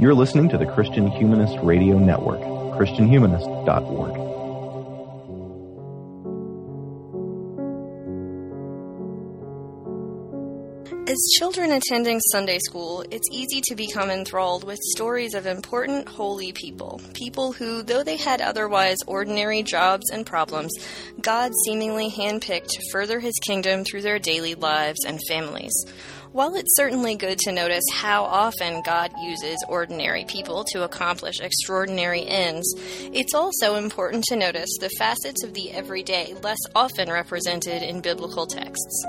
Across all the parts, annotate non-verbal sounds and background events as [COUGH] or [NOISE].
You're listening to the Christian Humanist Radio Network, ChristianHumanist.org. As children attending Sunday school, it's easy to become enthralled with stories of important, holy people. People who, though they had otherwise ordinary jobs and problems, God seemingly handpicked to further his kingdom through their daily lives and families. While it's certainly good to notice how often God uses ordinary people to accomplish extraordinary ends, it's also important to notice the facets of the everyday less often represented in biblical texts.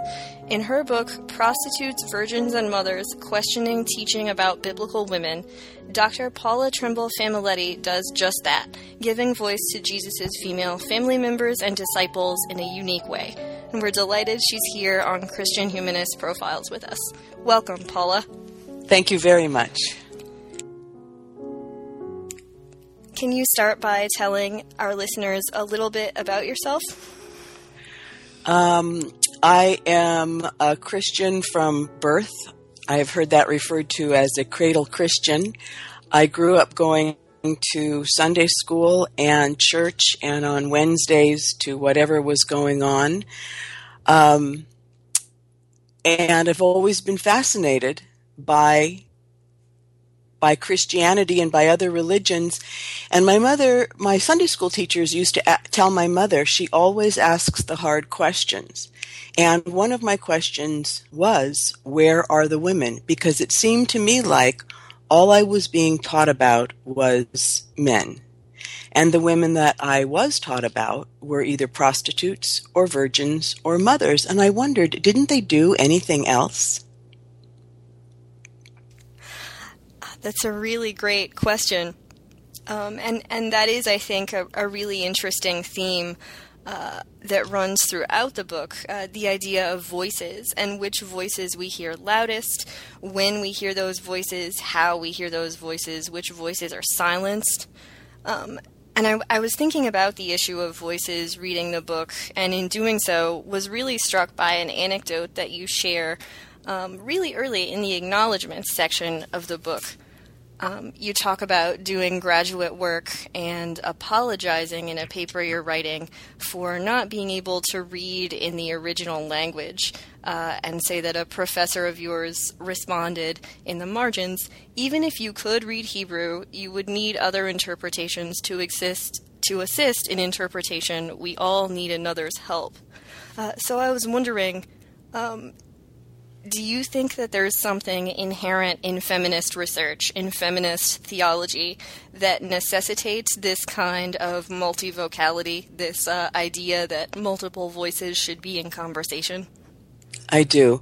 In her book, Prostitutes, Virgins, and Mothers Questioning Teaching About Biblical Women, Dr. Paula Trimble Familetti does just that, giving voice to Jesus' female family members and disciples in a unique way and we're delighted she's here on Christian Humanist Profiles with us. Welcome, Paula. Thank you very much. Can you start by telling our listeners a little bit about yourself? Um, I am a Christian from birth. I have heard that referred to as a cradle Christian. I grew up going to Sunday school and church and on Wednesdays to whatever was going on. Um, and I've always been fascinated by by Christianity and by other religions. And my mother, my Sunday school teachers used to a- tell my mother she always asks the hard questions. And one of my questions was, where are the women? Because it seemed to me like all I was being taught about was men. And the women that I was taught about were either prostitutes or virgins or mothers. And I wondered, didn't they do anything else? That's a really great question. Um, and, and that is, I think, a, a really interesting theme uh, that runs throughout the book uh, the idea of voices and which voices we hear loudest, when we hear those voices, how we hear those voices, which voices are silenced. Um, and I, I, was thinking about the issue of voices reading the book, and in doing so, was really struck by an anecdote that you share um, really early in the acknowledgments section of the book. Um, you talk about doing graduate work and apologizing in a paper you're writing for not being able to read in the original language, uh, and say that a professor of yours responded in the margins even if you could read Hebrew, you would need other interpretations to exist to assist in interpretation. We all need another's help. Uh, so I was wondering. Um, do you think that there's something inherent in feminist research, in feminist theology, that necessitates this kind of multivocality, this uh, idea that multiple voices should be in conversation? I do.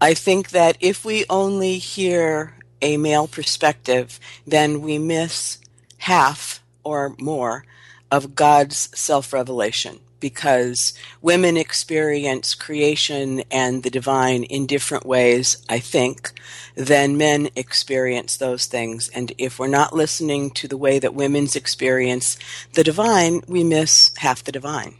I think that if we only hear a male perspective, then we miss half or more of God's self revelation because women experience creation and the divine in different ways, I think, than men experience those things. And if we're not listening to the way that women's experience the divine, we miss half the divine.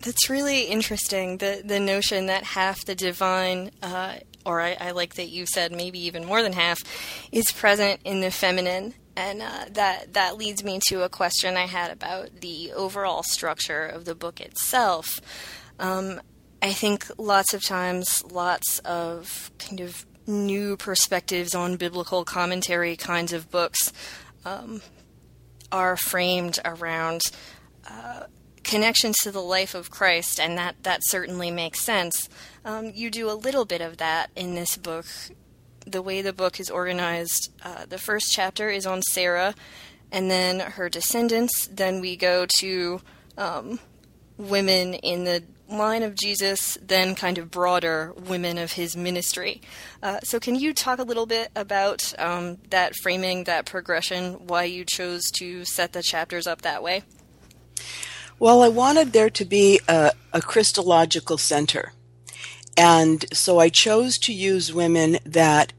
That's really interesting. The the notion that half the divine, uh, or I, I, like that you said maybe even more than half, is present in the feminine, and uh, that that leads me to a question I had about the overall structure of the book itself. Um, I think lots of times, lots of kind of new perspectives on biblical commentary kinds of books um, are framed around uh, connections to the life of Christ, and that, that certainly makes sense. Um, you do a little bit of that in this book the way the book is organized, uh, the first chapter is on Sarah, and then her descendants. Then we go to um, women in the line of Jesus, then kind of broader women of his ministry. Uh, so, can you talk a little bit about um, that framing, that progression, why you chose to set the chapters up that way? Well, I wanted there to be a, a Christological center. And so I chose to use women that,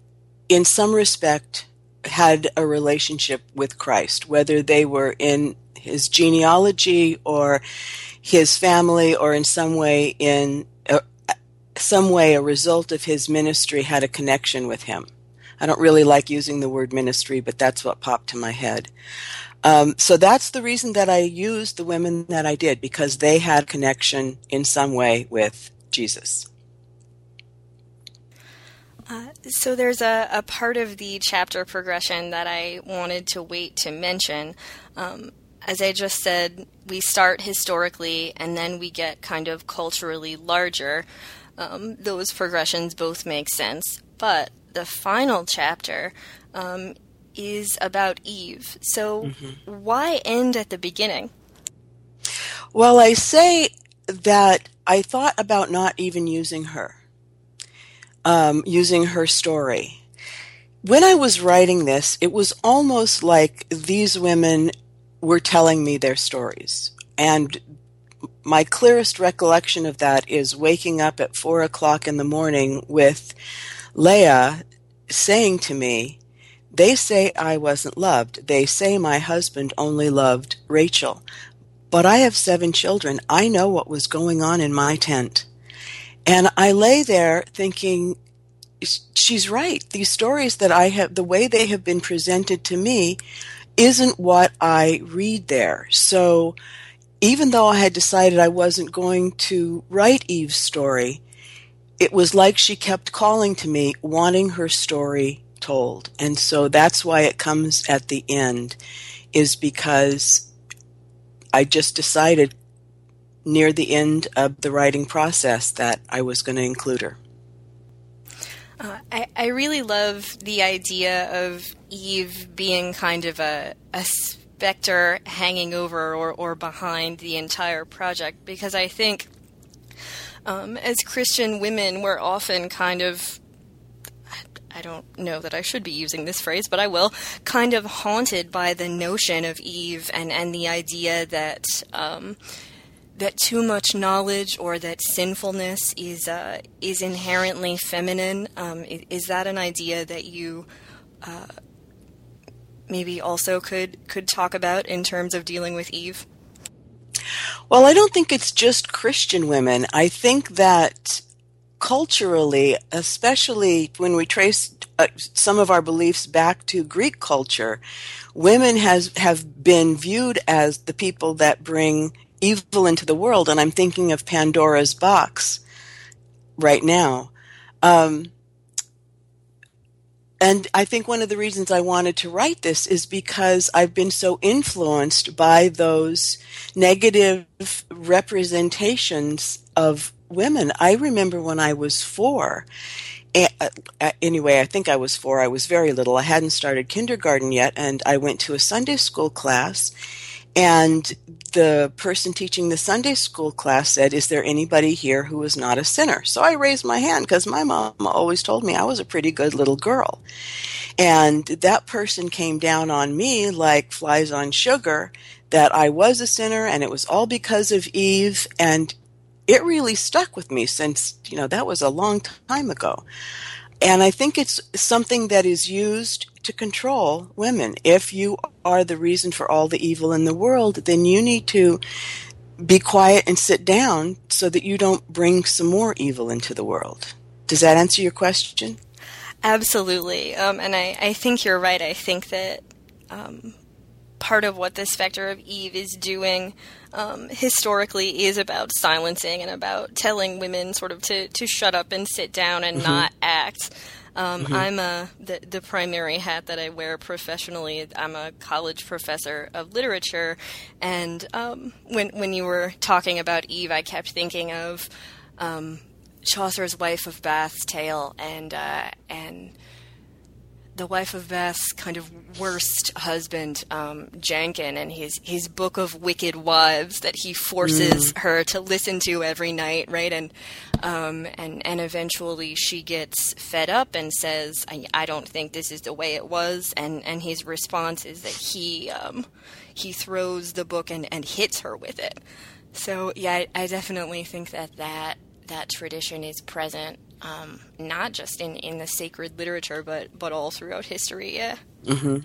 in some respect, had a relationship with Christ, whether they were in his genealogy or his family or in some way in uh, some way a result of his ministry had a connection with him. I don't really like using the word ministry, but that's what popped to my head. Um, so that's the reason that I used the women that I did because they had connection in some way with Jesus. So there's a, a, part of the chapter progression that I wanted to wait to mention. Um, as I just said, we start historically and then we get kind of culturally larger. Um, those progressions both make sense. But the final chapter um, is about Eve. So mm-hmm. why end at the beginning? Well, I say that I thought about not even using her, um, using her story. When I was writing this, it was almost like these women were telling me their stories. And my clearest recollection of that is waking up at four o'clock in the morning with Leah saying to me, They say I wasn't loved. They say my husband only loved Rachel. But I have seven children. I know what was going on in my tent. And I lay there thinking, she's right. These stories that I have, the way they have been presented to me, isn't what I read there. So even though I had decided I wasn't going to write Eve's story, it was like she kept calling to me, wanting her story told. And so that's why it comes at the end, is because I just decided near the end of the writing process that I was going to include her. Uh, I, I really love the idea of Eve being kind of a, a specter hanging over or, or behind the entire project because I think um, as Christian women, we're often kind of I don't know that I should be using this phrase, but I will, kind of haunted by the notion of Eve and, and the idea that um, that too much knowledge or that sinfulness is uh, is inherently feminine. Um, is, is, that an idea that you uh, maybe also could could talk about in terms of dealing with Eve? Well, I don't think it's just Christian women. I think that culturally, especially when we trace uh, some of our beliefs back to Greek culture, women has have been viewed as the people that bring evil into the world, and I'm thinking of Pandora's box right now. Um, and I think one of the reasons I wanted to write this is because I've been so influenced by those negative representations of women. I remember when I was four, anyway, I think I was four. I was very little. I hadn't started kindergarten yet, and I went to a Sunday school class. And the person teaching the Sunday school class said, Is there anybody here who is not a sinner? So I raised my hand because my mom always told me I was a pretty good little girl. And that person came down on me like flies on sugar that I was a sinner and it was all because of Eve. And it really stuck with me since, you know, that was a long time ago. And I think it's something that is used to control women. If you are the reason for all the evil in the world, then you need to be quiet and sit down so that you don't bring some more evil into the world. Does that answer your question? Absolutely. Um, and I, I, think you're right. I think that um, part of what the specter of Eve is doing um, historically is about silencing and about telling women sort of to, to shut up and sit down and mm-hmm. not act. Um, mm-hmm. I'm a the, the primary hat that I wear professionally. I'm a college professor of literature, and um, when when you were talking about Eve, I kept thinking of um, Chaucer's Wife of Bath's tale, and uh, and the wife of Bath's kind of worst husband, um, Jankin, and his his book of wicked wives that he forces mm. her to listen to every night, right? And um, and and eventually she gets fed up and says, I, I, don't think this is the way it was." And and his response is that he um, he throws the book and, and hits her with it. So yeah, I, I definitely think that that that tradition is present um, not just in, in the sacred literature, but but all throughout history. Yeah. Mm-hmm.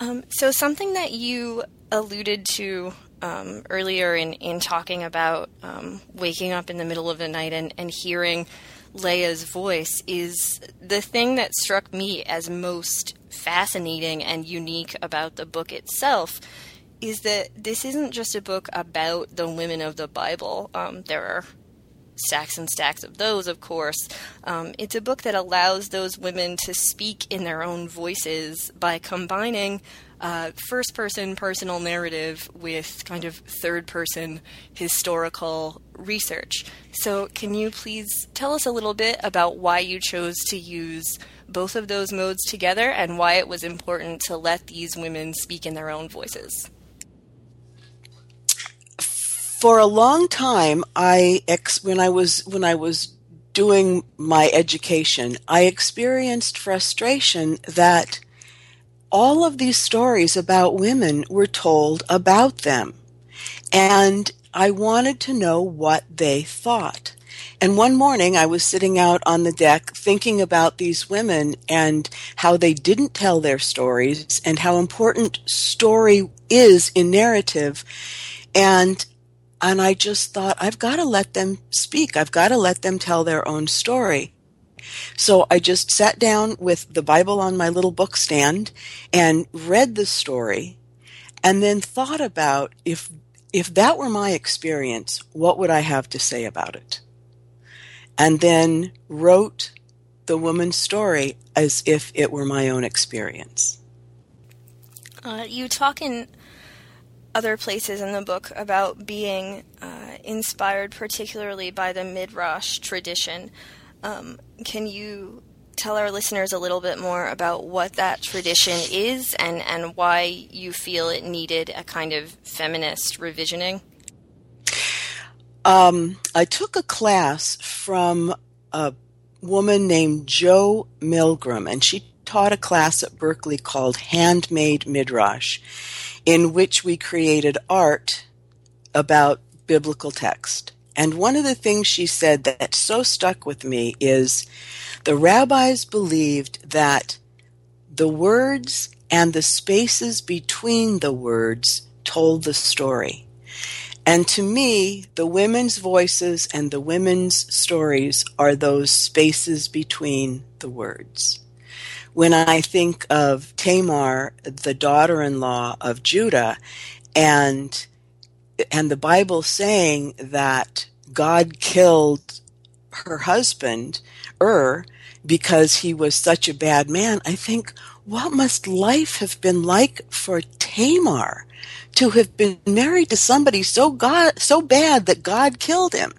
Um, so something that you alluded to um, earlier in, in talking about um, waking up in the middle of the night and, and hearing Leah's voice is the thing that struck me as most fascinating and unique about the book itself is that this isn't just a book about the women of the Bible. Um, there are stacks and stacks of those, of course. Um, it's a book that allows those women to speak in their own voices by combining uh, first person personal narrative with kind of third person historical research. So, can you please tell us a little bit about why you chose to use both of those modes together and why it was important to let these women speak in their own voices? For a long time, I ex- when I was when I was doing my education, I experienced frustration that all of these stories about women were told about them. And I wanted to know what they thought. And one morning I was sitting out on the deck thinking about these women and how they didn't tell their stories and how important story is in narrative. And and I just thought I've got to let them speak. I've got to let them tell their own story. So I just sat down with the Bible on my little book stand and read the story and then thought about if if that were my experience, what would I have to say about it? And then wrote the woman's story as if it were my own experience. Uh, you talk in other places in the book about being uh, inspired particularly by the Midrash tradition. Um, can you tell our listeners a little bit more about what that tradition is and, and why you feel it needed a kind of feminist revisioning? Um, I took a class from a woman named Jo Milgrom, and she taught a class at Berkeley called Handmade Midrash, in which we created art about biblical text. And one of the things she said that so stuck with me is the rabbis believed that the words and the spaces between the words told the story. And to me, the women's voices and the women's stories are those spaces between the words. When I think of Tamar, the daughter in law of Judah, and and the Bible saying that God killed her husband, Ur, because he was such a bad man, I think, what must life have been like for Tamar to have been married to somebody so God, so bad that God killed him?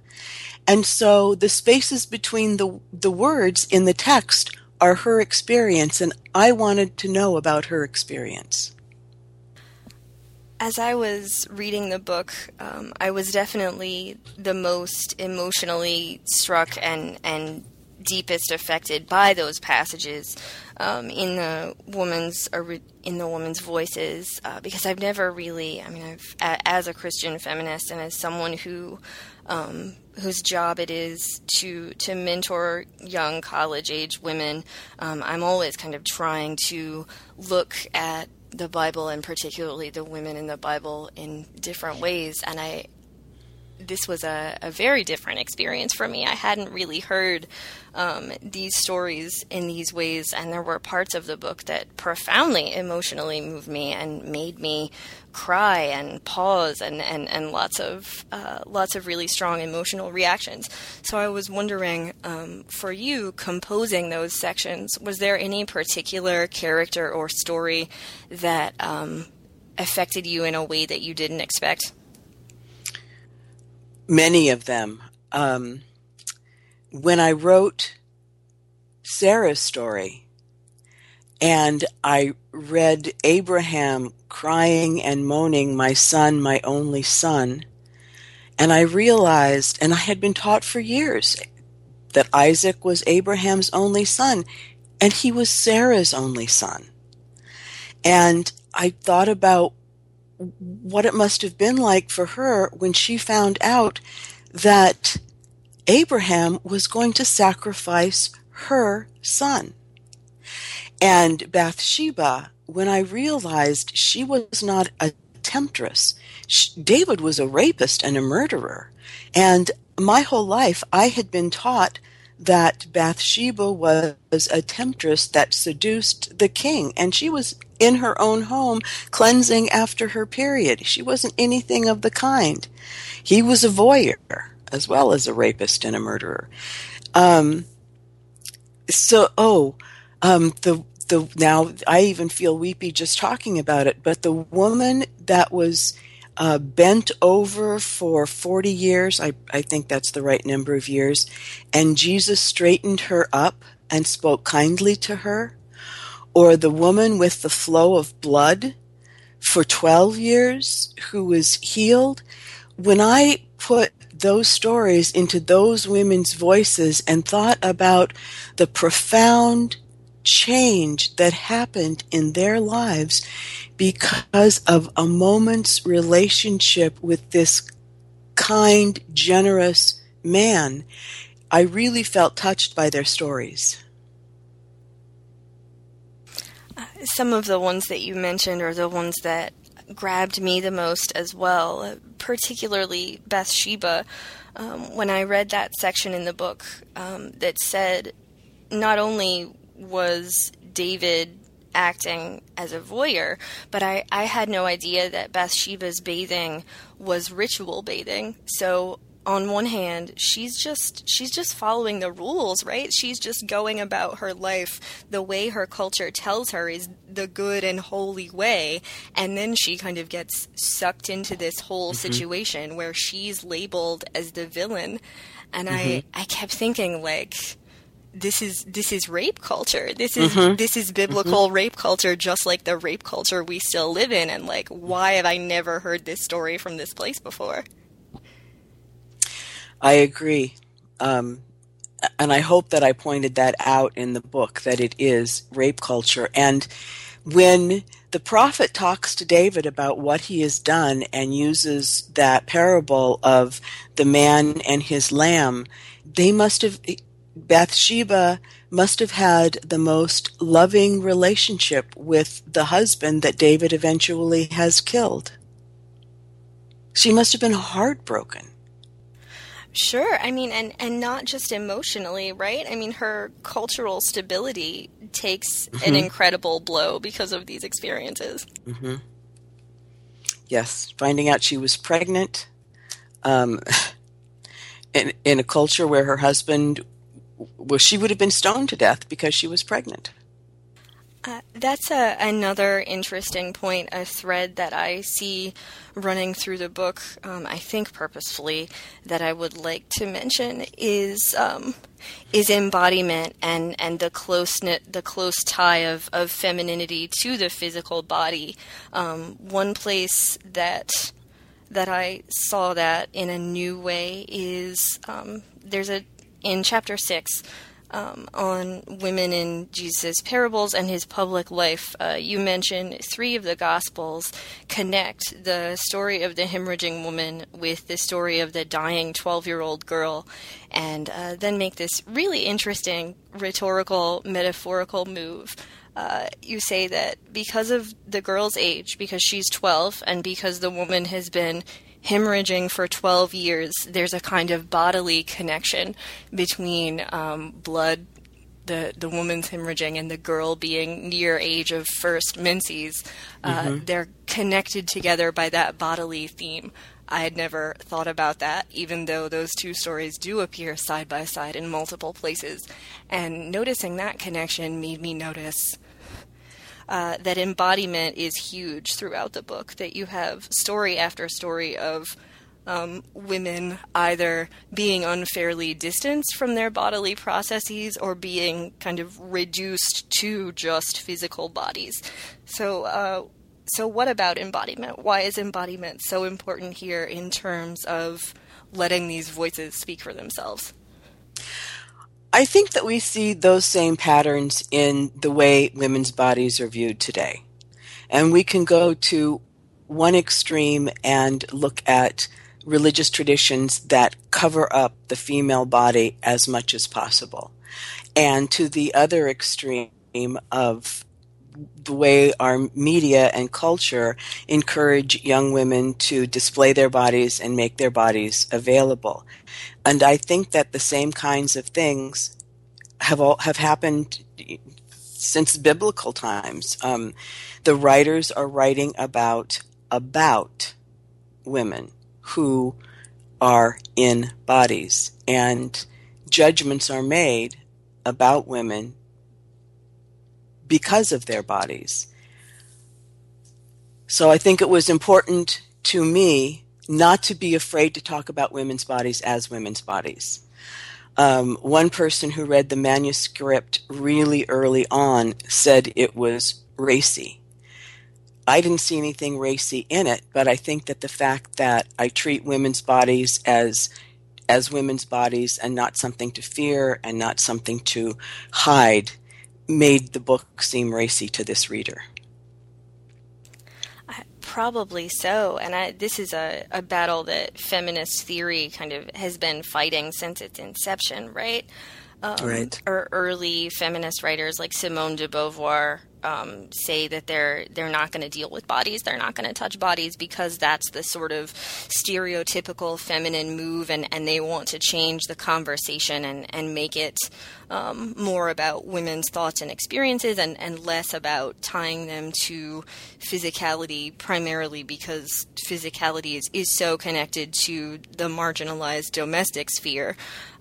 And so the spaces between the, the words in the text are her experience, and I wanted to know about her experience. As I was reading the book, um, I was definitely the most emotionally struck and and deepest affected by those passages um, in the woman's in the woman's voices uh, because I've never really, I mean, I've as a Christian feminist and as someone who um, whose job it is to to mentor young college age women, um, I'm always kind of trying to look at the Bible and particularly the women in the Bible in different ways. And I, this was a, a very different experience for me. I hadn't really heard um, these stories in these ways, and there were parts of the book that profoundly emotionally moved me and made me cry and pause and, and, and lots of uh, lots of really strong emotional reactions. So I was wondering, um, for you composing those sections, was there any particular character or story that um, affected you in a way that you didn't expect? Many of them. Um, when I wrote Sarah's story, and I read Abraham crying and moaning, My son, my only son. And I realized, and I had been taught for years, that Isaac was Abraham's only son, and he was Sarah's only son. And I thought about what it must have been like for her when she found out that Abraham was going to sacrifice her son. And Bathsheba, when I realized she was not a temptress, she, David was a rapist and a murderer. And my whole life I had been taught that Bathsheba was a temptress that seduced the king, and she was in her own home cleansing after her period. She wasn't anything of the kind. He was a voyeur as well as a rapist and a murderer. Um, so, oh, um, the the now I even feel weepy just talking about it. But the woman that was uh, bent over for 40 years. I, I think that's the right number of years. And Jesus straightened her up and spoke kindly to her. Or the woman with the flow of blood for 12 years who was healed. When I put those stories into those women's voices and thought about the profound change that happened in their lives because of a moment's relationship with this kind, generous man, I really felt touched by their stories. Some of the ones that you mentioned are the ones that grabbed me the most as well, particularly Bathsheba. Um, when I read that section in the book um, that said not only was David acting as a voyeur, but I, I had no idea that Bathsheba's bathing was ritual bathing. So on one hand, she's just she's just following the rules, right? She's just going about her life the way her culture tells her is the good and holy way, and then she kind of gets sucked into this whole mm-hmm. situation where she's labeled as the villain. And mm-hmm. I I kept thinking like this is this is rape culture. This is mm-hmm. this is biblical mm-hmm. rape culture, just like the rape culture we still live in. And like, why have I never heard this story from this place before? I agree, um, and I hope that I pointed that out in the book that it is rape culture. And when the prophet talks to David about what he has done and uses that parable of the man and his lamb, they must have Bathsheba must have had the most loving relationship with the husband that David eventually has killed. She must have been heartbroken. Sure. I mean, and, and not just emotionally, right? I mean, her cultural stability takes mm-hmm. an incredible blow because of these experiences. Mm-hmm. Yes. Finding out she was pregnant um, [LAUGHS] in, in a culture where her husband well, she would have been stoned to death because she was pregnant. Uh, that's a, another interesting point, a thread that I see running through the book, um, I think purposefully, that I would like to mention is um, is embodiment and, and the close the close tie of, of femininity to the physical body. Um, one place that that I saw that in a new way is um, there's a in chapter 6 um, on women in Jesus' parables and his public life, uh, you mention three of the Gospels connect the story of the hemorrhaging woman with the story of the dying 12 year old girl, and uh, then make this really interesting rhetorical, metaphorical move. Uh, you say that because of the girl's age, because she's 12, and because the woman has been hemorrhaging for 12 years, there's a kind of bodily connection between um, blood, the, the woman's hemorrhaging, and the girl being near age of first menses. Uh, mm-hmm. They're connected together by that bodily theme. I had never thought about that, even though those two stories do appear side by side in multiple places. And noticing that connection made me notice uh, that embodiment is huge throughout the book. That you have story after story of um, women either being unfairly distanced from their bodily processes or being kind of reduced to just physical bodies. So, uh, so what about embodiment? Why is embodiment so important here in terms of letting these voices speak for themselves? I think that we see those same patterns in the way women's bodies are viewed today. And we can go to one extreme and look at religious traditions that cover up the female body as much as possible. And to the other extreme of the way our media and culture encourage young women to display their bodies and make their bodies available. And I think that the same kinds of things have all have happened since biblical times. Um, the writers are writing about about women who are in bodies, and judgments are made about women because of their bodies. So I think it was important to me not to be afraid to talk about women's bodies as women's bodies. Um, one person who read the manuscript really early on said it was racy. I didn't see anything racy in it, but I think that the fact that I treat women's bodies as as women's bodies and not something to fear and not something to hide made the book seem racy to this reader. Probably so. And I, this is a, a battle that feminist theory kind of has been fighting since its inception, right? Um, right. Or early feminist writers like Simone de Beauvoir um, say that they're they're not going to deal with bodies, they're not going to touch bodies because that's the sort of stereotypical feminine move, and, and they want to change the conversation and, and make it um, more about women's thoughts and experiences and, and less about tying them to physicality, primarily because physicality is, is so connected to the marginalized domestic sphere.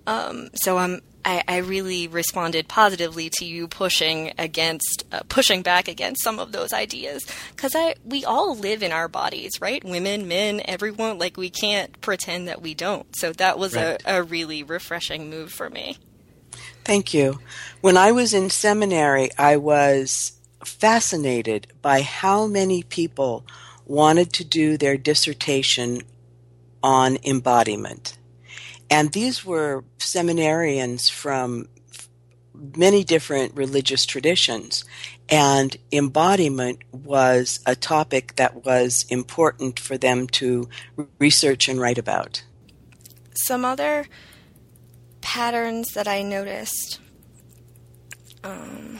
Um, so I'm I, I, really responded positively to you pushing against uh, pushing back against some of those ideas because I we all live in our bodies, right? Women, men, everyone. Like we can't pretend that we don't. So that was right. a, a really refreshing move for me. Thank you. When I was in seminary, I was fascinated by how many people wanted to do their dissertation on embodiment and these were seminarians from many different religious traditions. And embodiment was a topic that was important for them to research and write about. Some other patterns that I noticed. Um,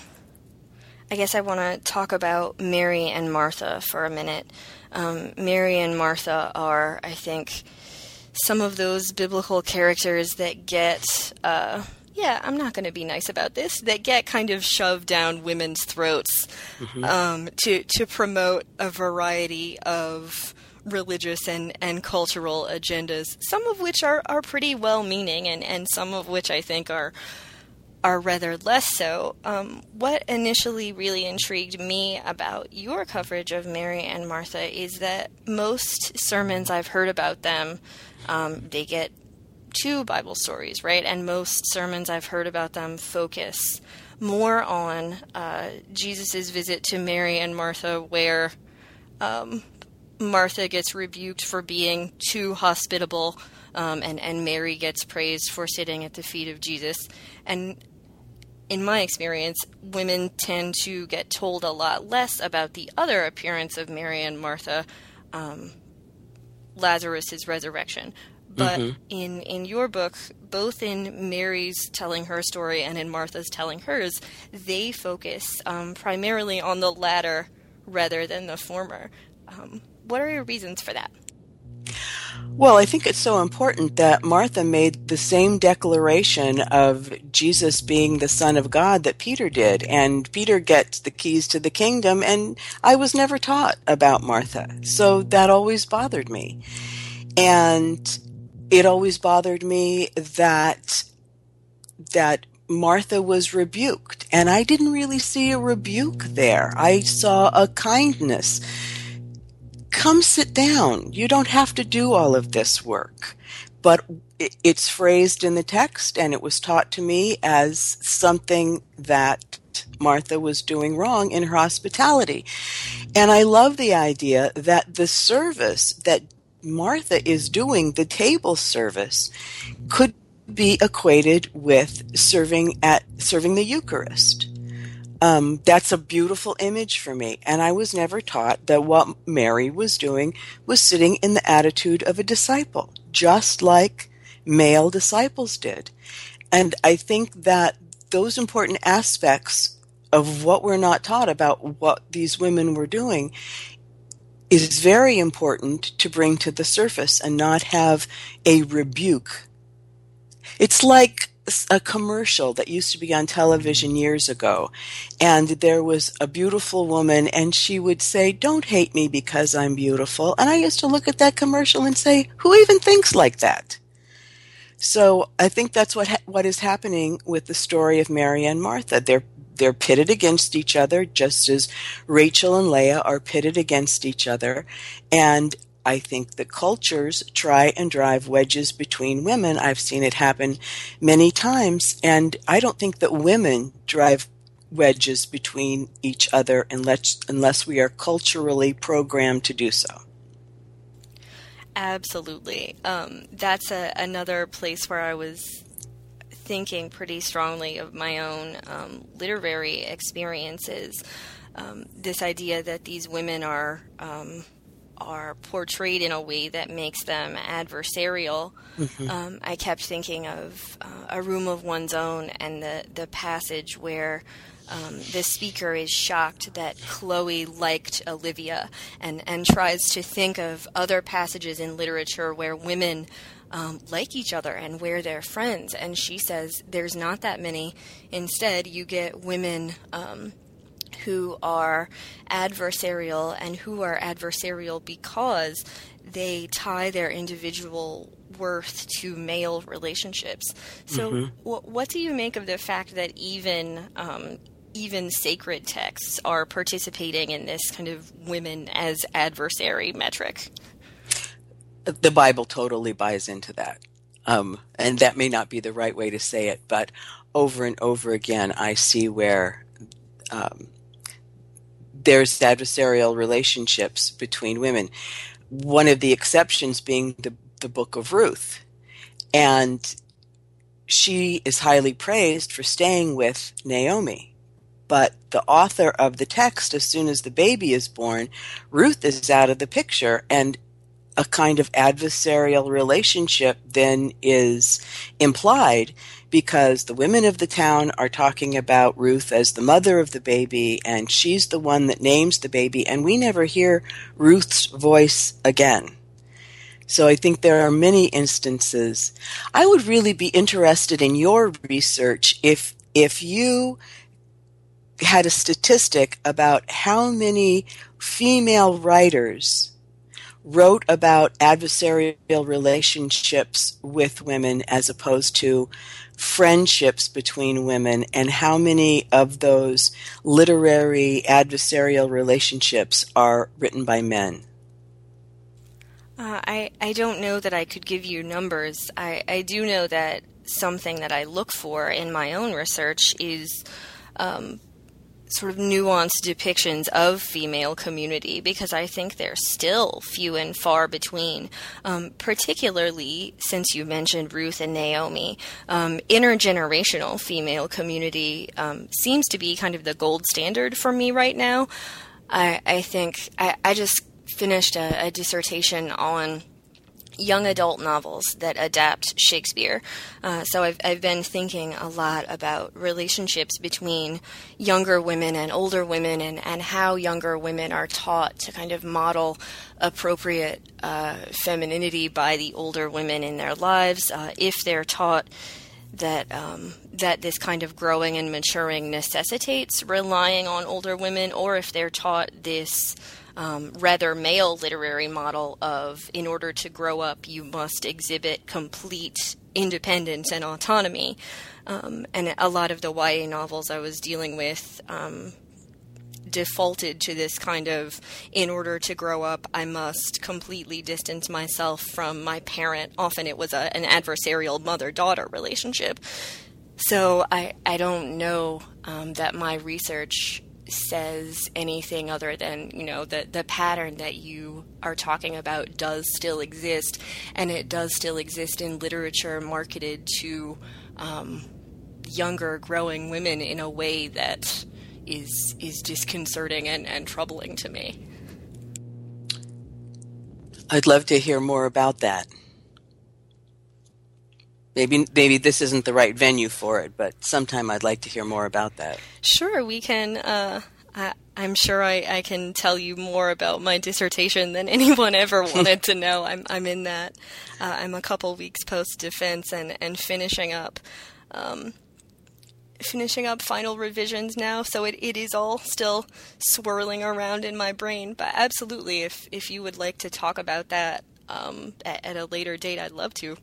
I guess I want to talk about Mary and Martha for a minute. Um, Mary and Martha are, I think, some of those biblical characters that get, uh, yeah, I'm not going to be nice about this, that get kind of shoved down women's throats mm-hmm. um, to, to promote a variety of religious and, and cultural agendas, some of which are, are pretty well meaning and, and some of which I think are are rather less so. Um, what initially really intrigued me about your coverage of Mary and Martha is that most sermons I've heard about them um, they get two Bible stories, right? And most sermons I've heard about them focus more on uh, Jesus' visit to Mary and Martha, where um, Martha gets rebuked for being too hospitable, um, and, and Mary gets praised for sitting at the feet of Jesus. And in my experience, women tend to get told a lot less about the other appearance of Mary and Martha. Um, Lazarus's resurrection. But mm-hmm. in in your book, both in Mary's telling her story and in Martha's telling hers, they focus um, primarily on the latter rather than the former. Um, what are your reasons for that? Well, I think it's so important that Martha made the same declaration of Jesus being the Son of God that Peter did. And Peter gets the keys to the kingdom, and I was never taught about Martha. So that always bothered me. And it always bothered me that, that Martha was rebuked. And I didn't really see a rebuke there. I saw a kindness come sit down. You don't have to do all of this work. But it's phrased in the text and it was taught to me as something that Martha was doing wrong in her hospitality. And I love the idea that the service that Martha is doing, the table service, could be equated with serving at serving the Eucharist um, that's a beautiful image for me. And I was never taught that what Mary was doing was sitting in the attitude of a disciple, just like male disciples did. And I think that those important aspects of what we're not taught about what these women were doing is very important to bring to the surface and not have a rebuke. It's like a commercial that used to be on television mm-hmm. years ago. And there was a beautiful woman, and she would say, Don't hate me because I'm beautiful. And I used to look at that commercial and say, Who even thinks like that? So I think that's what ha- what is happening with the story of Mary and Martha. They're they're pitted against each other, just as Rachel and Leah are pitted against each other. And I think that cultures try and drive wedges between women. I've seen it happen many times, and I don't think that women drive wedges between each other unless, unless we are culturally programmed to do so. Absolutely. Um, that's a, another place where I was thinking pretty strongly of my own um, literary experiences. Um, this idea that these women are um, are portrayed in a way that makes them adversarial. Mm-hmm. Um, I kept thinking of uh, A Room of One's Own and the, the passage where um, the speaker is shocked that Chloe liked Olivia and, and tries to think of other passages in literature where women um, like each other and where they're friends. And she says there's not that many. Instead, you get women um, who are adversarial and who are adversarial because they tie their individual worth to male relationships. So, mm-hmm. w- what do you make of the fact that even um, even sacred texts are participating in this kind of women as adversary metric? The Bible totally buys into that. Um, and that may not be the right way to say it, but over and over again, I see where um, there's adversarial relationships between women. One of the exceptions being the, the book of Ruth. And she is highly praised for staying with Naomi. But the author of the text, as soon as the baby is born, Ruth is out of the picture, and a kind of adversarial relationship then is implied because the women of the town are talking about Ruth as the mother of the baby, and she's the one that names the baby, and we never hear Ruth's voice again. So I think there are many instances. I would really be interested in your research if if you had a statistic about how many female writers wrote about adversarial relationships with women as opposed to friendships between women and how many of those literary adversarial relationships are written by men? Uh, I, I don't know that I could give you numbers. I, I do know that something that I look for in my own research is um, sort of nuanced depictions of female community because I think they're still few and far between, um, particularly since you mentioned Ruth and Naomi. Um, intergenerational female community um, seems to be kind of the gold standard for me right now. I, I think I, I just finished a, a dissertation on young adult novels that adapt Shakespeare. Uh, so I've, I've been thinking a lot about relationships between younger women and older women and, and how younger women are taught to kind of model appropriate uh, femininity by the older women in their lives. Uh, if they're taught that um, that this kind of growing and maturing necessitates relying on older women, or if they're taught this um, rather male literary model of in order to grow up, you must exhibit complete independence and autonomy. Um, and a lot of the YA novels I was dealing with um, defaulted to this kind of in order to grow up, I must completely distance myself from my parent. Often it was a, an adversarial mother daughter relationship. So I, I don't know um, that my research says anything other than you know the the pattern that you are talking about does still exist, and it does still exist in literature marketed to um, younger, growing women in a way that is is disconcerting and, and troubling to me. I'd love to hear more about that. Maybe maybe this isn't the right venue for it, but sometime I'd like to hear more about that. Sure, we can. Uh, I, am sure I, I, can tell you more about my dissertation than [LAUGHS] anyone ever wanted to know. I'm I'm in that. Uh, I'm a couple weeks post defense and and finishing up. um, finishing up final revisions now, so it, it is all still swirling around in my brain. But absolutely, if if you would like to talk about that um, at, at a later date, I'd love to.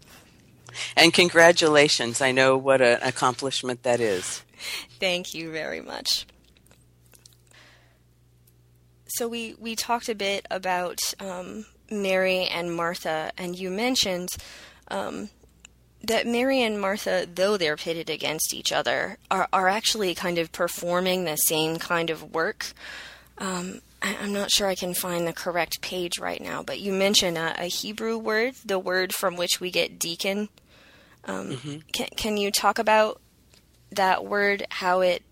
And congratulations! I know what an accomplishment that is. Thank you very much. So we we talked a bit about um, Mary and Martha, and you mentioned um, that Mary and Martha, though they're pitted against each other, are, are actually kind of performing the same kind of work. Um, I, am not sure I can find the correct page right now, but you mentioned a, a Hebrew word, the word from which we get deacon. Um, mm-hmm. can, can you talk about that word, how it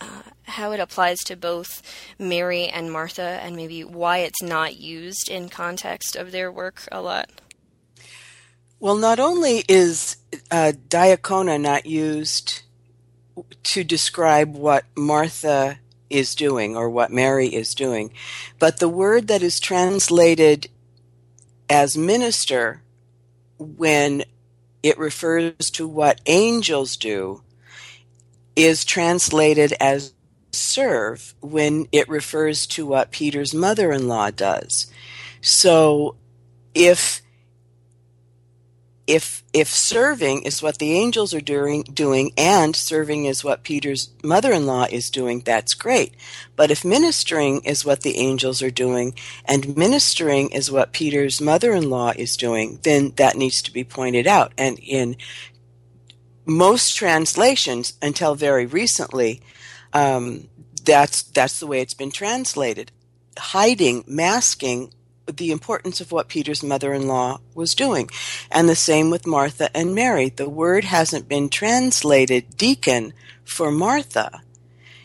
uh, how it applies to both Mary and Martha, and maybe why it's not used in context of their work a lot? Well, not only is uh, diakonia not used to describe what Martha is doing or what Mary is doing, but the word that is translated as minister when it refers to what angels do is translated as serve when it refers to what Peter's mother in law does. So if if if serving is what the angels are doing doing and serving is what Peter's mother-in-law is doing that's great. But if ministering is what the angels are doing and ministering is what Peter's mother-in-law is doing then that needs to be pointed out. And in most translations until very recently um, that's that's the way it's been translated. Hiding masking the importance of what Peter's mother in law was doing. And the same with Martha and Mary. The word hasn't been translated deacon for Martha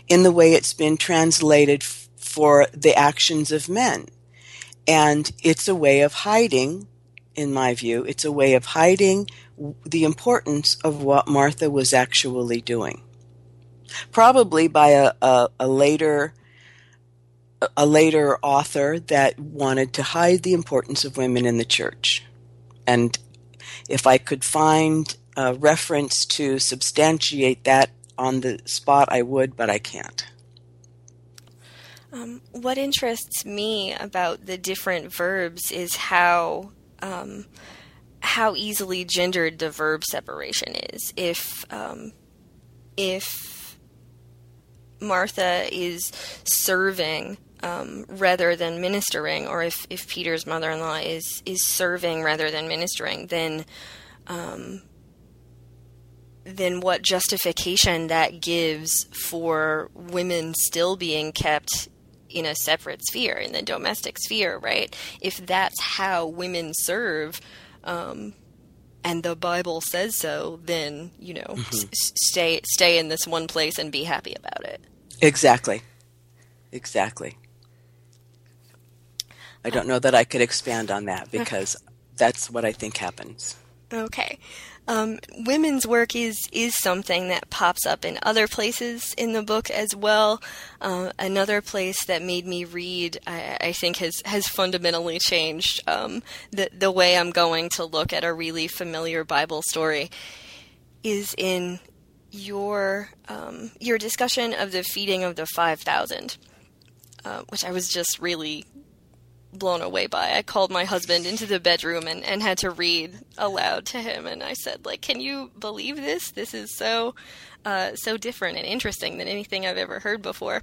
in the way it's been translated for the actions of men. And it's a way of hiding, in my view, it's a way of hiding the importance of what Martha was actually doing. Probably by a, a, a later a later author that wanted to hide the importance of women in the church. And if I could find a reference to substantiate that on the spot, I would, but I can't. Um, what interests me about the different verbs is how um, how easily gendered the verb separation is. If um, if Martha is serving um, rather than ministering, or if, if Peter's mother in law is is serving rather than ministering, then um, then what justification that gives for women still being kept in a separate sphere, in the domestic sphere, right? If that's how women serve, um, and the Bible says so, then you know, mm-hmm. s- stay stay in this one place and be happy about it. Exactly. Exactly. I don't know that I could expand on that because that's what I think happens. Okay. Um, women's work is is something that pops up in other places in the book as well. Uh, another place that made me read, I, I think, has has fundamentally changed um, the the way I'm going to look at a really familiar Bible story. Is in your um, your discussion of the feeding of the five thousand, uh, which I was just really blown away by. I called my husband into the bedroom and, and had to read aloud to him, and I said, like, can you believe this? This is so uh, so different and interesting than anything I've ever heard before.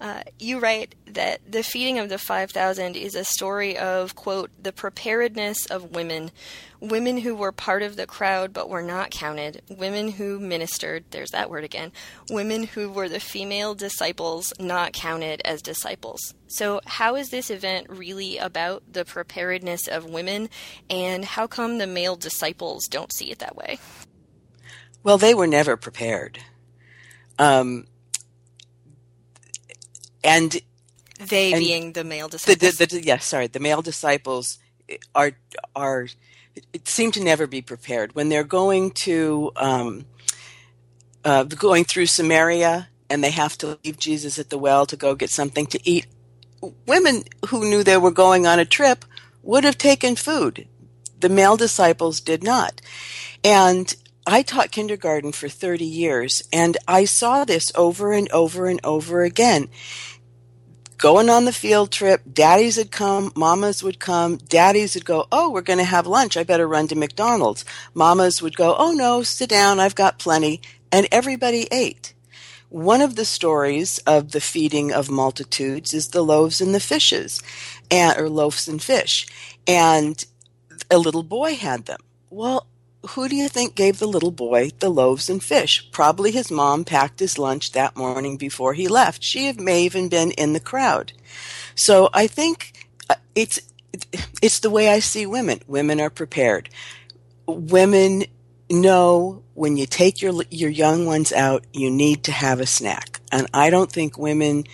Uh, you write that the feeding of the 5,000 is a story of, quote, the preparedness of women, women who were part of the crowd but were not counted, women who ministered, there's that word again, women who were the female disciples not counted as disciples. So, how is this event really about the preparedness of women, and how come the male disciples don't see it that way? Well, they were never prepared. Um, and they and being the male disciples. The, the, the, yes, sorry, the male disciples are are seem to never be prepared when they're going to um, uh, going through Samaria and they have to leave Jesus at the well to go get something to eat. Women who knew they were going on a trip would have taken food. The male disciples did not, and I taught kindergarten for 30 years, and I saw this over and over and over again. Going on the field trip, daddies would come, mamas would come, daddies would go, Oh, we're going to have lunch. I better run to McDonald's. Mamas would go, Oh, no, sit down. I've got plenty. And everybody ate. One of the stories of the feeding of multitudes is the loaves and the fishes, and, or loaves and fish. And a little boy had them. Well, who do you think gave the little boy the loaves and fish? Probably his mom packed his lunch that morning before he left. She may even been in the crowd. So I think uh, it's it's the way I see women. Women are prepared. Women know when you take your your young ones out, you need to have a snack. And I don't think women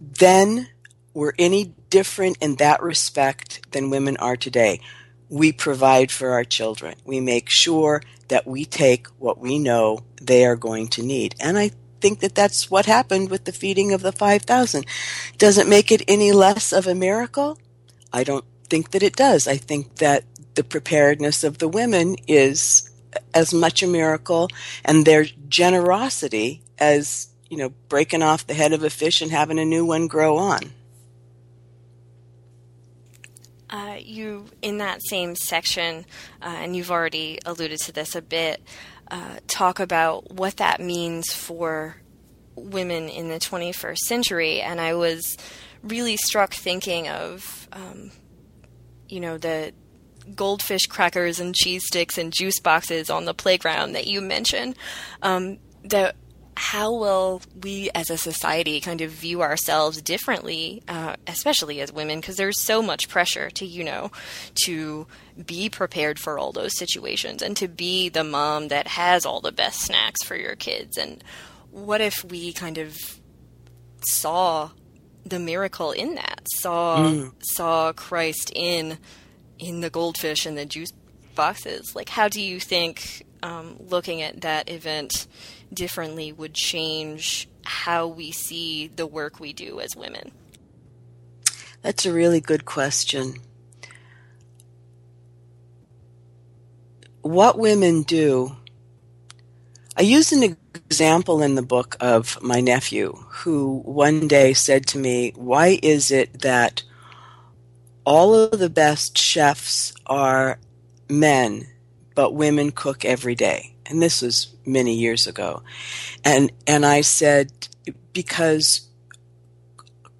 then were any different in that respect than women are today we provide for our children. We make sure that we take what we know they are going to need. And I think that that's what happened with the feeding of the 5,000. Does it make it any less of a miracle? I don't think that it does. I think that the preparedness of the women is as much a miracle and their generosity as, you know, breaking off the head of a fish and having a new one grow on. Uh, you, in that same section, uh, and you've already alluded to this a bit, uh, talk about what that means for women in the 21st century. And I was really struck thinking of, um, you know, the goldfish crackers and cheese sticks and juice boxes on the playground that you mentioned. Um, that how will we as a society kind of view ourselves differently, uh, especially as women, because there's so much pressure to, you know, to be prepared for all those situations and to be the mom that has all the best snacks for your kids. And what if we kind of saw the miracle in that, saw mm. saw Christ in in the goldfish and the juice boxes? Like, how do you think um, looking at that event? differently would change how we see the work we do as women? That's a really good question. What women do, I use an example in the book of my nephew who one day said to me, Why is it that all of the best chefs are men, but women cook every day? and this was many years ago. And, and I said, because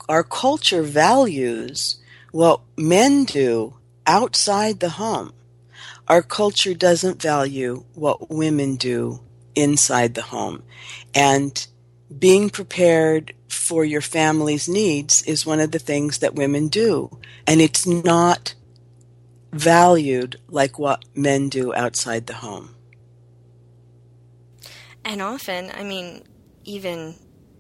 our culture values what men do outside the home. Our culture doesn't value what women do inside the home. And being prepared for your family's needs is one of the things that women do. And it's not valued like what men do outside the home. And often, I mean, even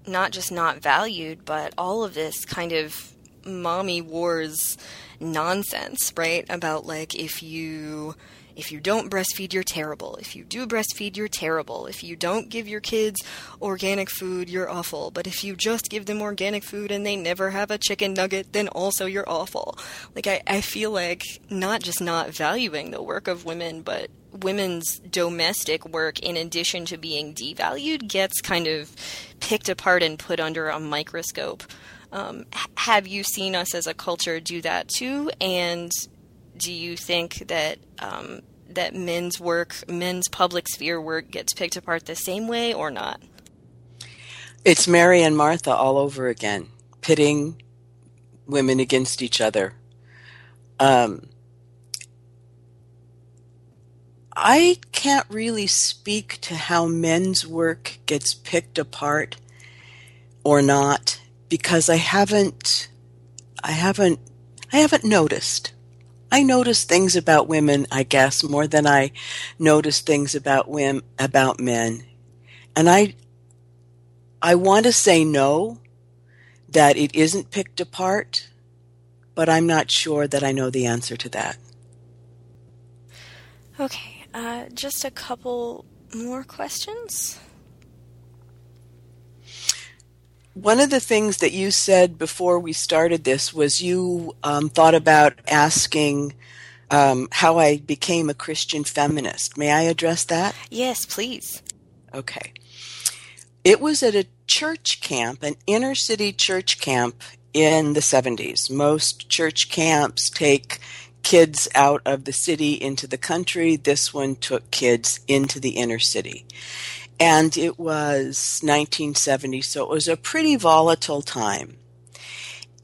not just not valued, but all of this kind of mommy wars nonsense, right? About like if you if you don't breastfeed, you're terrible. If you do breastfeed, you're terrible. If you don't give your kids organic food, you're awful. But if you just give them organic food and they never have a chicken nugget, then also you're awful. Like, I, I feel like not just not valuing the work of women, but women's domestic work, in addition to being devalued, gets kind of picked apart and put under a microscope. Um, have you seen us as a culture do that too? And do you think that um, that men's work, men's public sphere work, gets picked apart the same way or not? It's Mary and Martha all over again, pitting women against each other. Um, I can't really speak to how men's work gets picked apart or not because I haven't I haven't I haven't noticed. I notice things about women, I guess, more than I notice things about women, about men. And I, I want to say no, that it isn't picked apart, but I'm not sure that I know the answer to that. Okay, uh, just a couple more questions. One of the things that you said before we started this was you um, thought about asking um, how I became a Christian feminist. May I address that? Yes, please. Okay. It was at a church camp, an inner city church camp in the 70s. Most church camps take kids out of the city into the country. This one took kids into the inner city. And it was 1970, so it was a pretty volatile time.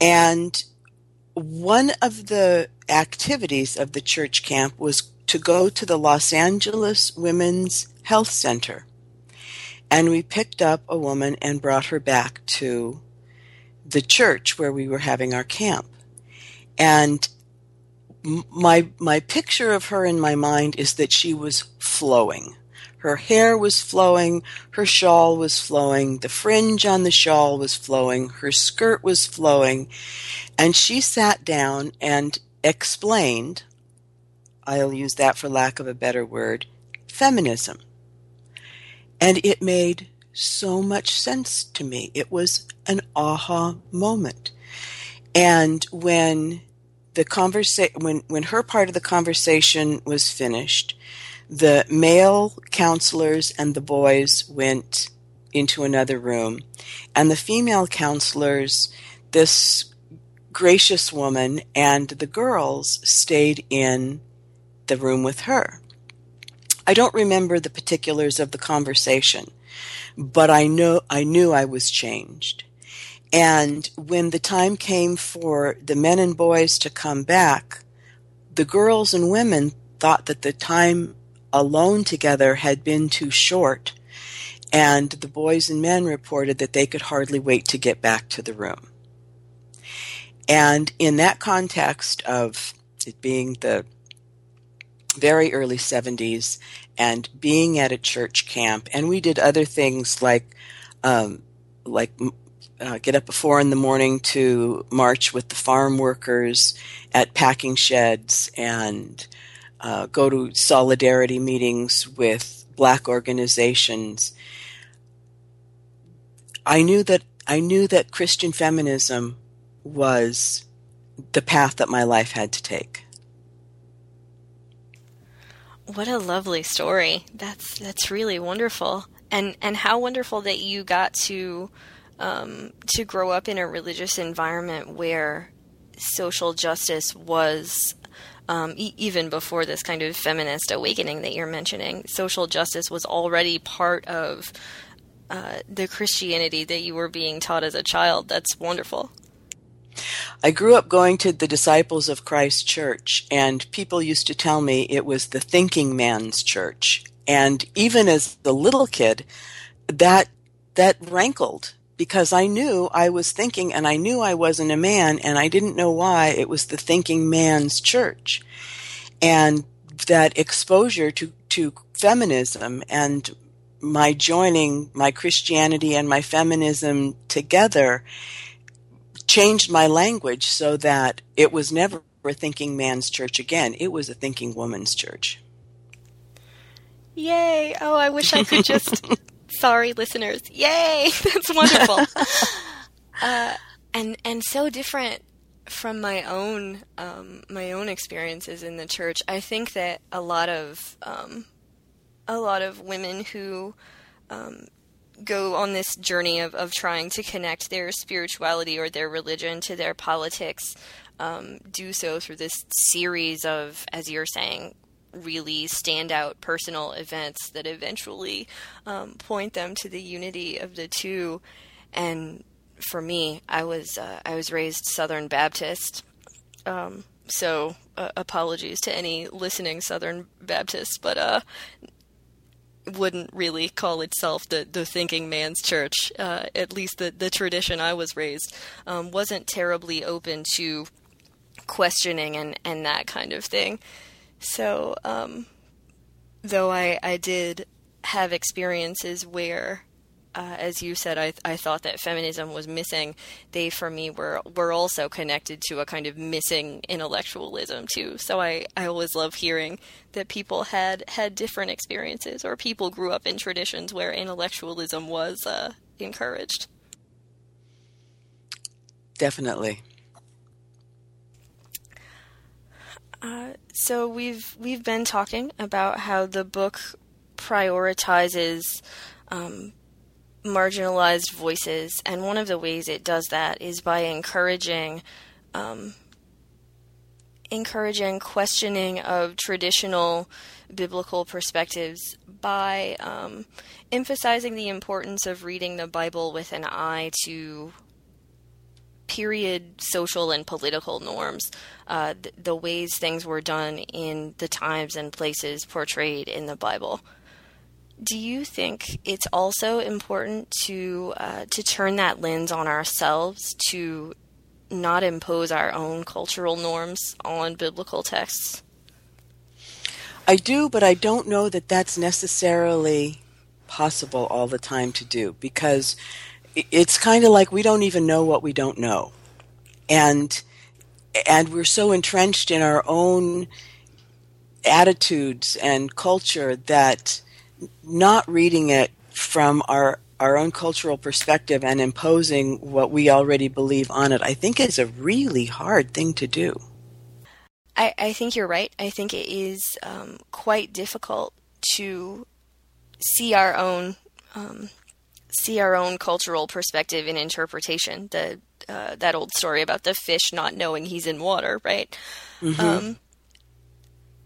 And one of the activities of the church camp was to go to the Los Angeles Women's Health Center. And we picked up a woman and brought her back to the church where we were having our camp. And my my picture of her in my mind is that she was flowing. Her hair was flowing, her shawl was flowing, the fringe on the shawl was flowing, her skirt was flowing, and she sat down and explained, I'll use that for lack of a better word, feminism. And it made so much sense to me. It was an aha moment. And when the conversation, when, when her part of the conversation was finished, the male counselors and the boys went into another room, and the female counselors, this gracious woman, and the girls stayed in the room with her. I don't remember the particulars of the conversation, but I know I knew I was changed. And when the time came for the men and boys to come back, the girls and women thought that the time alone together had been too short, and the boys and men reported that they could hardly wait to get back to the room. And in that context of it being the very early 70s and being at a church camp, and we did other things like um, like uh, get up at four in the morning to march with the farm workers at packing sheds and uh, go to solidarity meetings with black organizations. I knew that I knew that Christian feminism was the path that my life had to take. What a lovely story. That's that's really wonderful. And and how wonderful that you got to um, to grow up in a religious environment where social justice was um, e- even before this kind of feminist awakening that you're mentioning, social justice was already part of uh, the Christianity that you were being taught as a child. That's wonderful. I grew up going to the Disciples of Christ church, and people used to tell me it was the thinking man's church. And even as the little kid, that that rankled because I knew I was thinking and I knew I wasn't a man and I didn't know why it was the thinking man's church. And that exposure to, to feminism and my joining my Christianity and my feminism together changed my language so that it was never a thinking man's church again. It was a thinking woman's church. Yay! Oh, I wish I could just [LAUGHS] Sorry, listeners. Yay! [LAUGHS] That's wonderful. [LAUGHS] uh, and and so different from my own um, my own experiences in the church. I think that a lot of um, a lot of women who um, go on this journey of, of trying to connect their spirituality or their religion to their politics um, do so through this series of, as you're saying, really standout personal events that eventually um, point them to the unity of the two. And for me, I was uh, I was raised Southern Baptist, um, so uh, apologies to any listening Southern Baptists, but uh, wouldn't really call itself the, the thinking man's church. Uh, at least the, the tradition I was raised um, wasn't terribly open to questioning and, and that kind of thing. So, um, though I, I did have experiences where, uh, as you said, I, I thought that feminism was missing. They, for me, were were also connected to a kind of missing intellectualism too. So I, I always love hearing that people had had different experiences, or people grew up in traditions where intellectualism was uh, encouraged. Definitely. Uh, So we've we've been talking about how the book prioritizes um, marginalized voices, and one of the ways it does that is by encouraging um, encouraging questioning of traditional biblical perspectives by um, emphasizing the importance of reading the Bible with an eye to period social and political norms, uh, th- the ways things were done in the times and places portrayed in the Bible. Do you think it's also important to uh, to turn that lens on ourselves to not impose our own cultural norms on biblical texts? I do, but I don't know that that's necessarily possible all the time to do because it's kind of like we don't even know what we don't know. And and we're so entrenched in our own attitudes and culture that not reading it from our our own cultural perspective and imposing what we already believe on it, I think is a really hard thing to do. I, I think you're right. I think it is um, quite difficult to see our own um, see our own cultural perspective and interpretation. The uh, that old story about the fish not knowing he's in water, right? Mm-hmm. Um,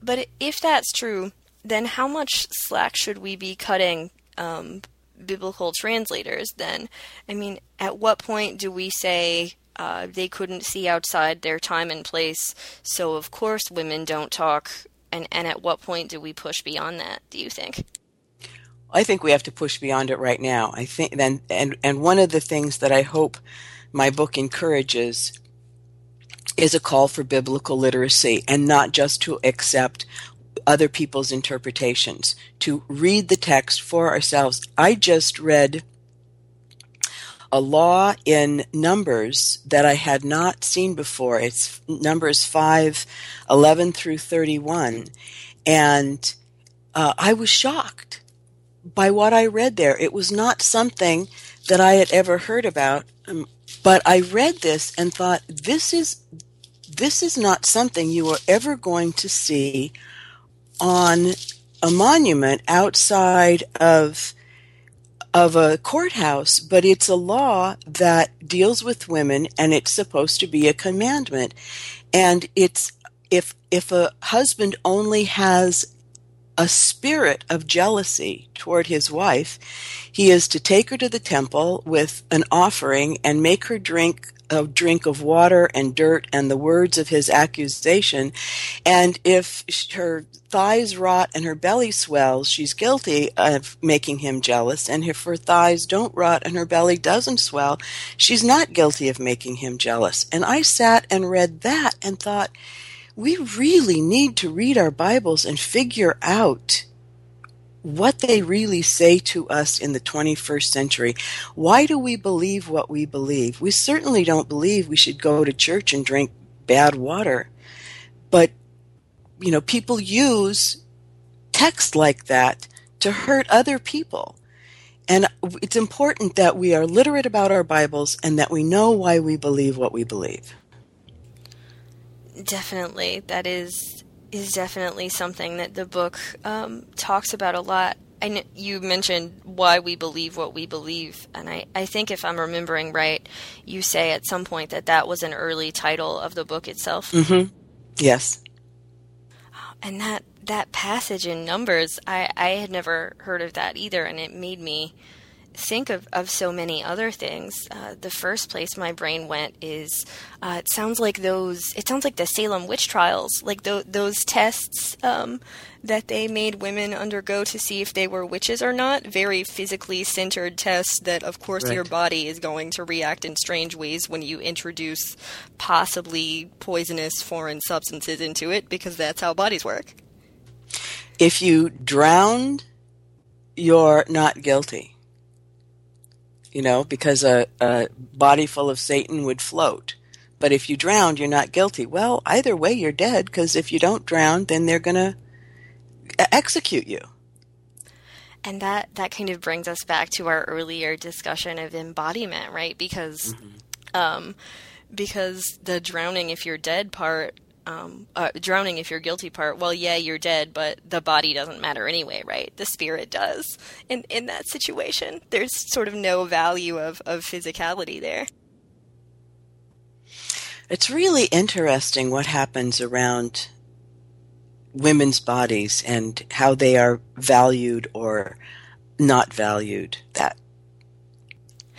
but if that's true, then how much slack should we be cutting um, biblical translators? Then, I mean, at what point do we say uh, they couldn't see outside their time and place, so of course women don't talk? And and at what point do we push beyond that? Do you think? I think we have to push beyond it right now. I think then and and one of the things that I hope my book encourages is a call for biblical literacy and not just to accept other people's interpretations, to read the text for ourselves. I just read a law in Numbers that I had not seen before. It's Numbers 5 11 through 31. And uh, I was shocked by what I read there. It was not something that I had ever heard about. Um, but I read this and thought, this is this is not something you are ever going to see on a monument outside of of a courthouse, but it's a law that deals with women and it's supposed to be a commandment. And it's if if a husband only has a spirit of jealousy toward his wife, he is to take her to the temple with an offering and make her drink a drink of water and dirt and the words of his accusation. And if her thighs rot and her belly swells, she's guilty of making him jealous. And if her thighs don't rot and her belly doesn't swell, she's not guilty of making him jealous. And I sat and read that and thought, we really need to read our Bibles and figure out what they really say to us in the 21st century. Why do we believe what we believe? We certainly don't believe we should go to church and drink bad water. But, you know, people use text like that to hurt other people. And it's important that we are literate about our Bibles and that we know why we believe what we believe. Definitely, that is is definitely something that the book um, talks about a lot. I kn- you mentioned why we believe what we believe, and I, I think if I'm remembering right, you say at some point that that was an early title of the book itself. Mm-hmm. Yes. And that that passage in Numbers, I, I had never heard of that either, and it made me think of, of so many other things. Uh, the first place my brain went is uh, it sounds like those. It sounds like the Salem witch trials, like th- those tests um, that they made women undergo to see if they were witches or not. Very physically centered tests that, of course, right. your body is going to react in strange ways when you introduce possibly poisonous foreign substances into it, because that's how bodies work. If you drowned, you're not guilty you know, because a, a body full of Satan would float. But if you drowned, you're not guilty. Well, either way, you're dead because if you don't drown, then they're going to execute you. And that, that kind of brings us back to our earlier discussion of embodiment, right? Because, mm-hmm. um, because the drowning if you're dead part um, uh, drowning if you're guilty part. Well, yeah, you're dead, but the body doesn't matter anyway, right? The spirit does. In in that situation, there's sort of no value of of physicality there. It's really interesting what happens around women's bodies and how they are valued or not valued. That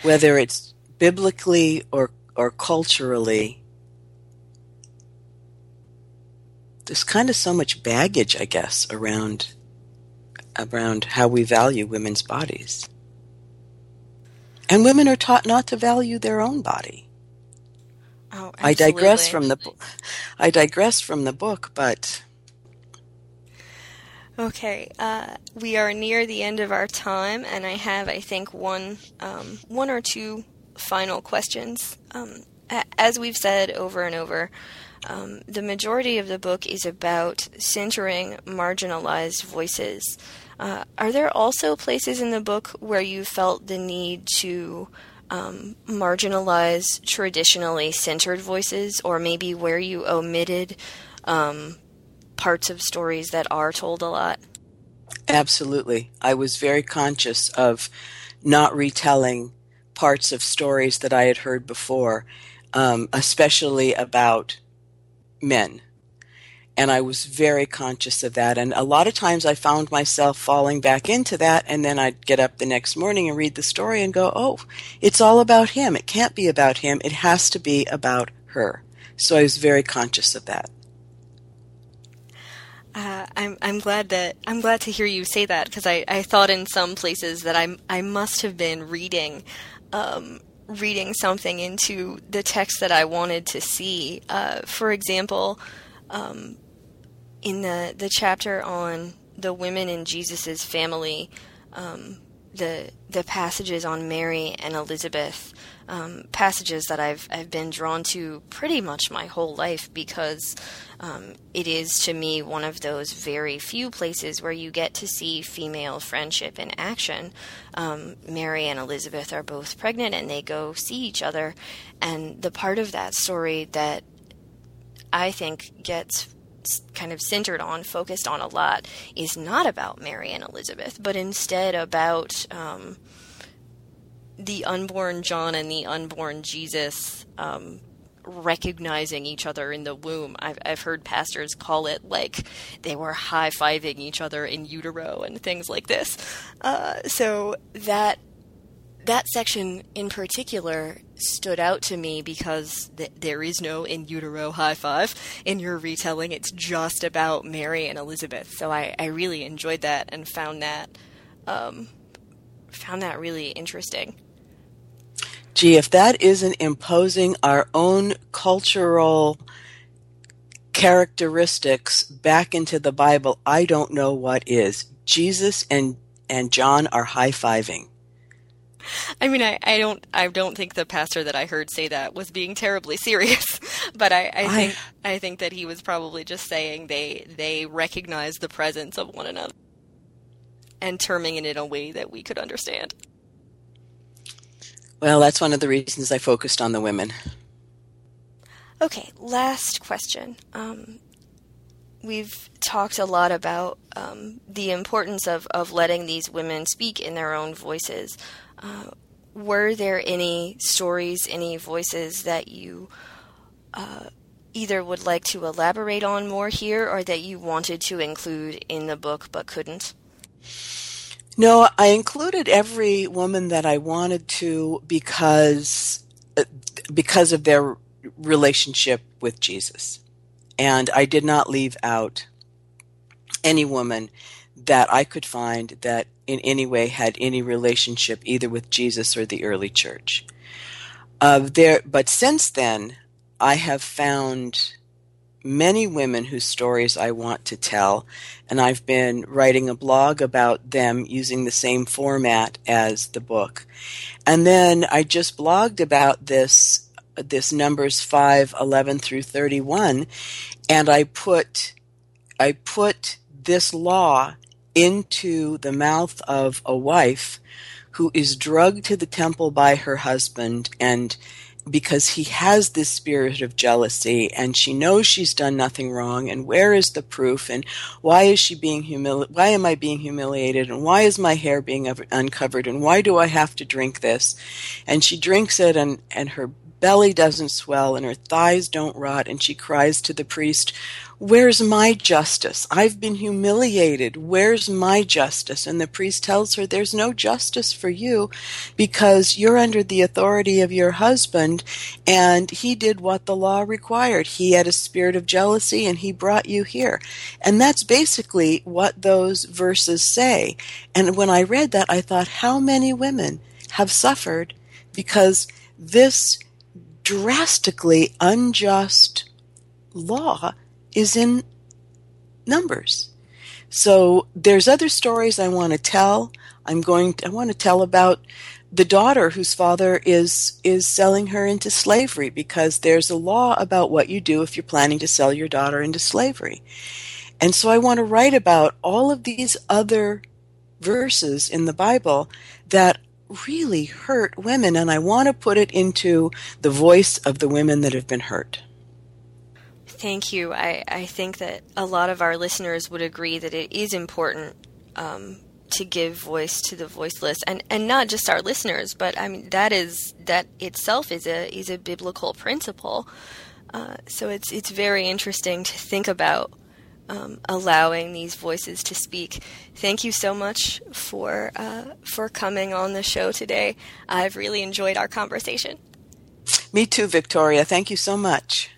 whether it's biblically or or culturally, there's kind of so much baggage, I guess, around around how we value women's bodies. And women are taught not to value their own body. Oh, I digress from the I digress from the book, but Okay, uh, we are near the end of our time, and I have, I think, one, um, one or two final questions. Um, as we've said over and over, um, the majority of the book is about centering marginalized voices. Uh, are there also places in the book where you felt the need to um, marginalize traditionally centered voices, or maybe where you omitted um, parts of stories that are told a lot? Absolutely. I was very conscious of not retelling parts of stories that I had heard before, um, especially about men. And I was very conscious of that. And a lot of times I found myself falling back into that. And then I'd get up the next morning and read the story and go, oh, it's all about him. It can't be about him. It has to be about her. So I was very conscious of that. Uh, I'm I'm glad that I'm glad to hear you say that because I, I thought in some places that I I must have been reading um, reading something into the text that I wanted to see. Uh, for example, um, in the the chapter on the women in Jesus's family, um, the the passages on Mary and Elizabeth, um, passages that I've I've been drawn to pretty much my whole life because um, it is to me one of those very few places where you get to see female friendship in action. Um, Mary and Elizabeth are both pregnant and they go see each other, and the part of that story that I think gets kind of centered on, focused on a lot, is not about Mary and Elizabeth, but instead about um, the unborn John and the unborn Jesus um, recognizing each other in the womb. I've, I've heard pastors call it like they were high fiving each other in utero and things like this. Uh, so that that section in particular stood out to me because th- there is no in utero high five in your retelling. It's just about Mary and Elizabeth. So I, I really enjoyed that and found that um, found that really interesting. Gee, if that isn't imposing our own cultural characteristics back into the Bible, I don't know what is. Jesus and and John are high fiving. I mean, I, I don't I don't think the pastor that I heard say that was being terribly serious, [LAUGHS] but I, I think I, I think that he was probably just saying they they recognize the presence of one another and terming it in a way that we could understand. Well, that's one of the reasons I focused on the women. Okay, last question. Um, we've talked a lot about um, the importance of, of letting these women speak in their own voices. Uh, were there any stories, any voices that you uh, either would like to elaborate on more here or that you wanted to include in the book but couldn't? No, I included every woman that I wanted to because uh, because of their relationship with Jesus. And I did not leave out any woman that I could find that in any way had any relationship either with Jesus or the early church. Uh, there, but since then, I have found many women whose stories I want to tell, and I've been writing a blog about them using the same format as the book. And then I just blogged about this this numbers 5 11 through 31 and I put I put this law into the mouth of a wife who is drugged to the temple by her husband and because he has this spirit of jealousy and she knows she's done nothing wrong and where is the proof? And why is she being humili- why am I being humiliated? And why is my hair being uncovered? And why do I have to drink this? And she drinks it and and her belly doesn't swell and her thighs don't rot and she cries to the priest Where's my justice? I've been humiliated. Where's my justice? And the priest tells her, There's no justice for you because you're under the authority of your husband and he did what the law required. He had a spirit of jealousy and he brought you here. And that's basically what those verses say. And when I read that, I thought, How many women have suffered because this drastically unjust law is in numbers. So there's other stories I want to tell. I'm going to, I want to tell about the daughter whose father is is selling her into slavery because there's a law about what you do if you're planning to sell your daughter into slavery. And so I want to write about all of these other verses in the Bible that really hurt women and I want to put it into the voice of the women that have been hurt. Thank you. I, I think that a lot of our listeners would agree that it is important um, to give voice to the voiceless, and, and not just our listeners, but I mean that is that itself is a is a biblical principle. Uh, so it's it's very interesting to think about um, allowing these voices to speak. Thank you so much for uh, for coming on the show today. I've really enjoyed our conversation. Me too, Victoria. Thank you so much.